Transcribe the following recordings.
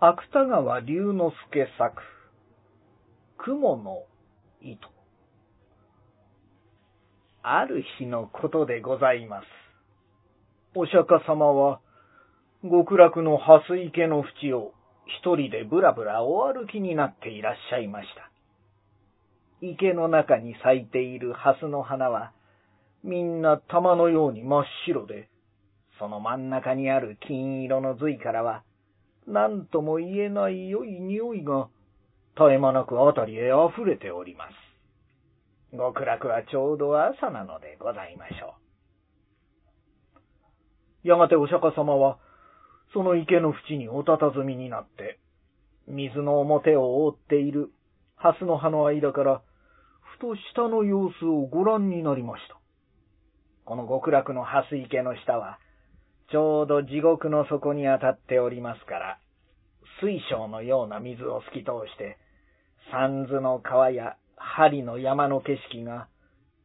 芥川龍之介作、雲の糸。ある日のことでございます。お釈迦様は、極楽の蓮池の淵を一人でぶらぶらお歩きになっていらっしゃいました。池の中に咲いている蓮の花は、みんな玉のように真っ白で、その真ん中にある金色の髄からは、何とも言えない良い匂いが絶え間なくあたりへ溢れております。極楽はちょうど朝なのでございましょう。やがてお釈迦様は、その池の淵にお佇みになって、水の表を覆っている蓮の葉の間から、ふと下の様子をご覧になりました。この極楽の蓮池の下は、ちょうど地獄の底に当たっておりますから、水晶のような水を透き通して、三途の川や針の山の景色が、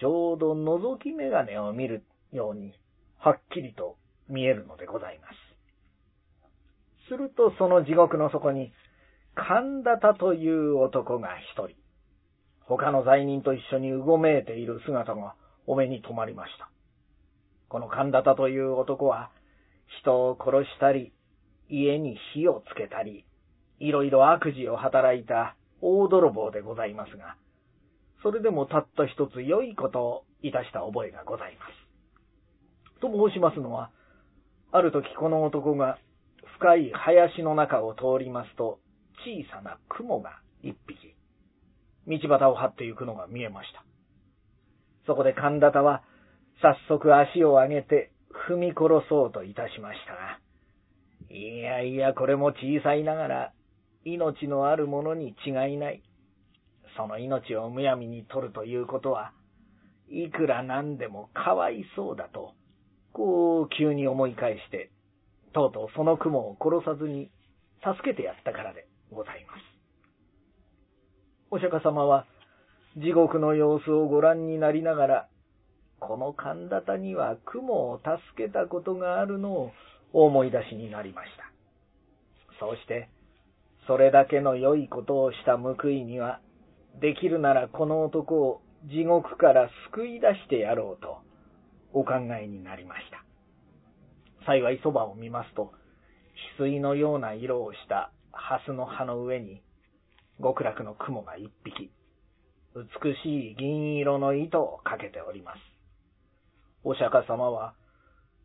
ちょうど覗き眼鏡を見るように、はっきりと見えるのでございます。するとその地獄の底に、神田田という男が一人、他の罪人と一緒にうごめいている姿がお目に留まりました。この神田田という男は、人を殺したり、家に火をつけたり、いろいろ悪事を働いた大泥棒でございますが、それでもたった一つ良いことをいたした覚えがございます。と申しますのは、ある時この男が深い林の中を通りますと、小さな雲が一匹、道端を張って行くのが見えました。そこで神田田は、早速足を上げて踏み殺そうといたしましたが、いやいや、これも小さいながら、命のあるものに違いない。その命をむやみに取るということは、いくらなんでもかわいそうだと、こう急に思い返して、とうとうその雲を殺さずに助けてやったからでございます。お釈迦様は地獄の様子をご覧になりながら、この神田田には雲を助けたことがあるのを思い出しになりました。そうして、それだけの良いことをした報いには、できるならこの男を地獄から救い出してやろうとお考えになりました。幸いそばを見ますと、翡翠のような色をした蓮の葉の上に、極楽の雲が一匹、美しい銀色の糸をかけております。お釈迦様は、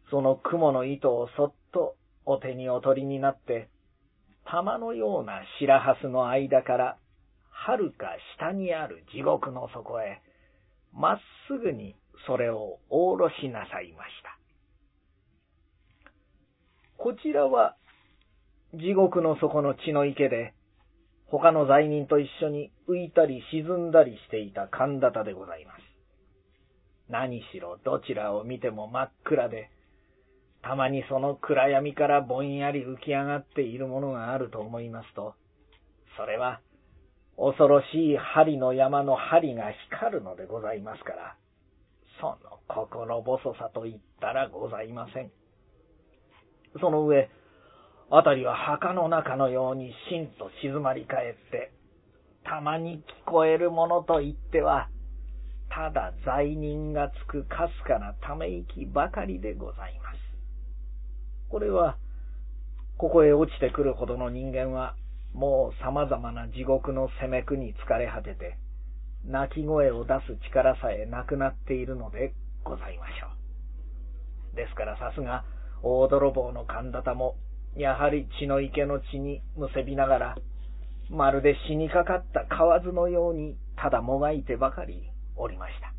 その雲の糸をそっとお手にお取りになって、玉のような白蓮の間から、遥か下にある地獄の底へ、まっすぐにそれをおろしなさいました。こちらは、地獄の底の血の池で、他の罪人と一緒に浮いたり沈んだりしていた神田田でございます。何しろどちらを見ても真っ暗で、たまにその暗闇からぼんやり浮き上がっているものがあると思いますと、それは恐ろしい針の山の針が光るのでございますから、その心細さと言ったらございません。その上、あたりは墓の中のようにしんと静まり返って、たまに聞こえるものと言っては、ただ罪人がつくかすかなため息ばかりでございます。これは、ここへ落ちてくるほどの人間は、もう様々な地獄の責めくに疲れ果てて、泣き声を出す力さえなくなっているのでございましょう。ですからさすが、大泥棒の神田も、やはり血の池の血にむせびながら、まるで死にかかった蛙のように、ただもがいてばかりおりました。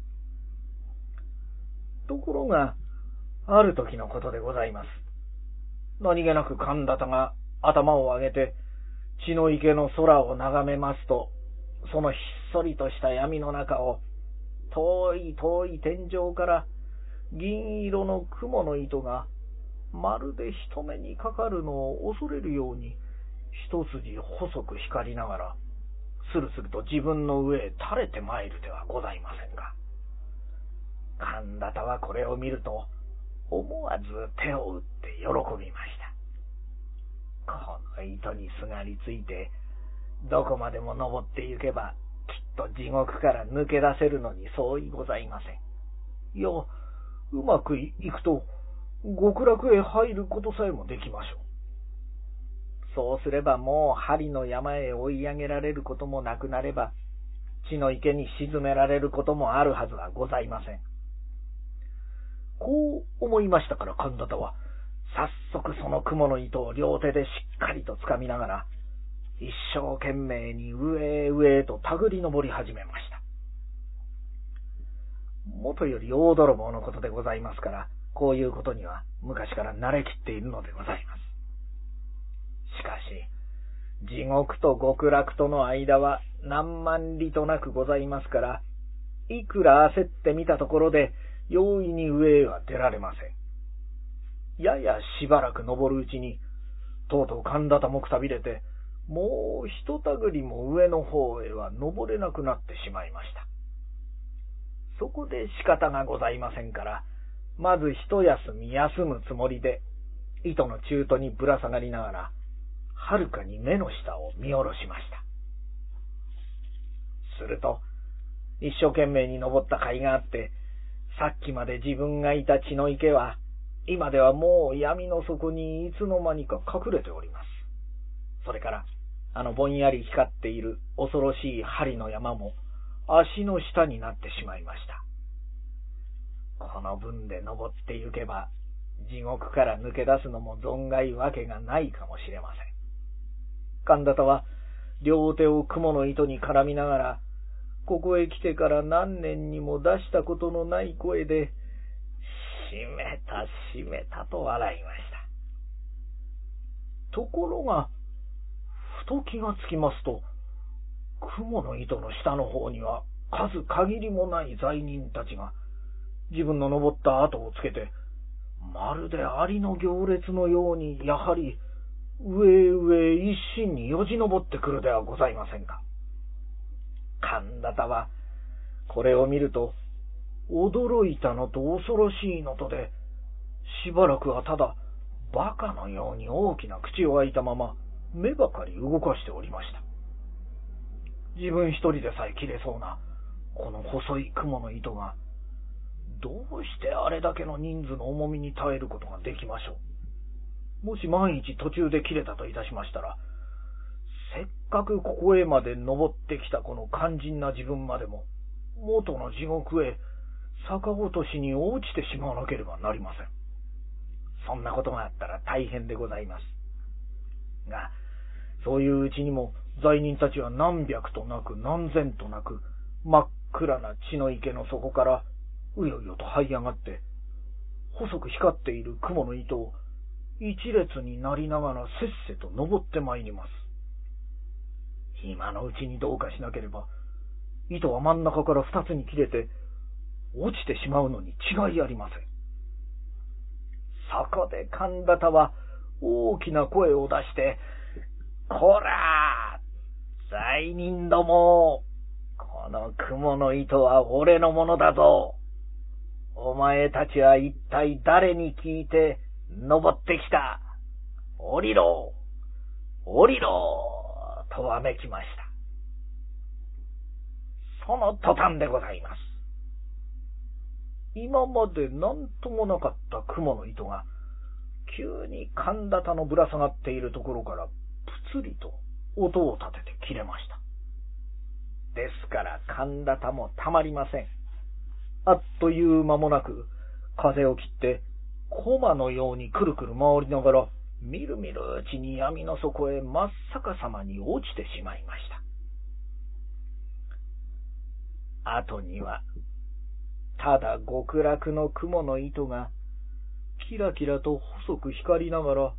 ところが、ある時のことでございます。何気なく神田が頭を上げて、血の池の空を眺めますと、そのひっそりとした闇の中を、遠い遠い天井から銀色の雲の糸が、まるで人目にかかるのを恐れるように、一筋細く光りながら、するすると自分の上へ垂れて参るではございませんか。神田田はこれを見ると、思わず手を打って喜びました。この糸にすがりついて、どこまでも登って行けば、きっと地獄から抜け出せるのに相違ございません。いや、うまくいくと、極楽へ入ることさえもできましょう。そうすればもう針の山へ追い上げられることもなくなれば、血の池に沈められることもあるはずはございません。こう思いましたから神田田は、早速その雲の糸を両手でしっかりと掴みながら、一生懸命に上へ上へと手繰り登り始めました。元より大泥棒のことでございますから、こういうことには昔から慣れきっているのでございます。しかし、地獄と極楽との間は何万里となくございますから、いくら焦ってみたところで、容易に上へは出られません。ややしばらく登るうちに、とうとう神田田もくたびれて、もうひとたぐりも上の方へは登れなくなってしまいました。そこで仕方がございませんから、まず一休み休むつもりで、糸の中途にぶら下がりながら、はるかに目の下を見下ろしました。すると、一生懸命に登った甲斐があって、さっきまで自分がいた血の池は、今ではもう闇の底にいつの間にか隠れております。それから、あのぼんやり光っている恐ろしい針の山も足の下になってしまいました。この分で登って行けば、地獄から抜け出すのも存外わけがないかもしれません。神田田は両手を雲の糸に絡みながら、ここへ来てから何年にも出したことのない声で、閉めた閉めたと笑いました。ところが、ふと気がつきますと、雲の糸の下の方には数限りもない罪人たちが自分の登った後をつけて、まるでアリの行列のようにやはり上上一心によじ登ってくるではございませんか。神田田は、これを見ると、驚いたのと恐ろしいのとで、しばらくはただ、馬鹿のように大きな口を開いたまま、目ばかり動かしておりました。自分一人でさえ切れそうな、この細い雲の糸が、どうしてあれだけの人数の重みに耐えることができましょう。もし万一途中で切れたといたしましたら、せっかくここへまで登ってきたこの肝心な自分までも、元の地獄へ逆落としに落ちてしまわなければなりません。そんなことがあったら大変でございます。が、そういううちにも罪人たちは何百となく何千となく真っ暗な血の池の底からうようよと這い上がって、細く光っている雲の糸を一列になりながらせっせと登ってまいります。今のうちにどうかしなければ、糸は真ん中から二つに切れて、落ちてしまうのに違いありません。そこで神田田は大きな声を出して、こら罪人どもこの雲の糸は俺のものだぞお前たちは一体誰に聞いて登ってきた。降りろ降りろとわめきました。その途端でございます。今まで何ともなかった雲の糸が、急に神田田のぶら下がっているところからぷつりと音を立てて切れました。ですから神田田もたまりません。あっという間もなく風を切ってコマのようにくるくる回りながら、みるみるうちに闇の底へ真っ逆さまに落ちてしまいました。後には、ただ極楽の雲の糸が、キラキラと細く光りながら、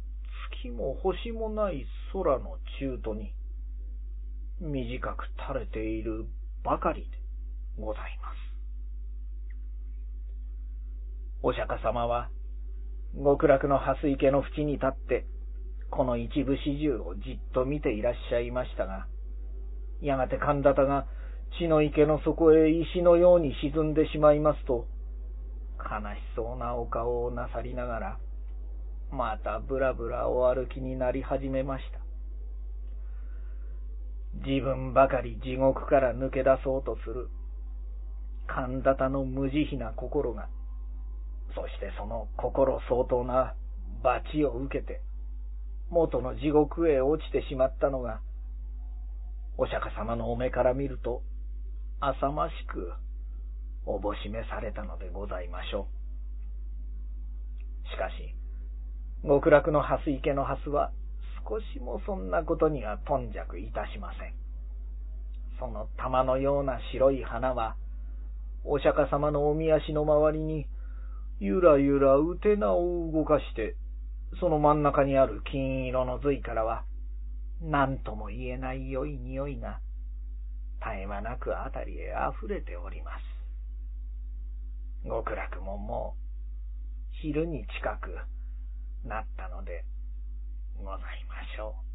月も星もない空の中途に、短く垂れているばかりでございます。お釈迦様は、極楽の蓮池の縁に立って、この一部始終をじっと見ていらっしゃいましたが、やがて神田田が血の池の底へ石のように沈んでしまいますと、悲しそうなお顔をなさりながら、またぶらぶらお歩きになり始めました。自分ばかり地獄から抜け出そうとする、神田田の無慈悲な心が、そしてその心相当な罰を受けて、元の地獄へ落ちてしまったのが、お釈迦様のお目から見ると、浅ましくおぼしめされたのでございましょう。しかし、極楽の蓮池の蓮は少しもそんなことには頓着いたしません。その玉のような白い花は、お釈迦様のおみ足の周りに、ゆらゆらうてなを動かして、その真ん中にある金色の髄からは、何とも言えない良い匂いが、絶え間なくあたりへ溢れております。極楽ももう、昼に近くなったので、ございましょう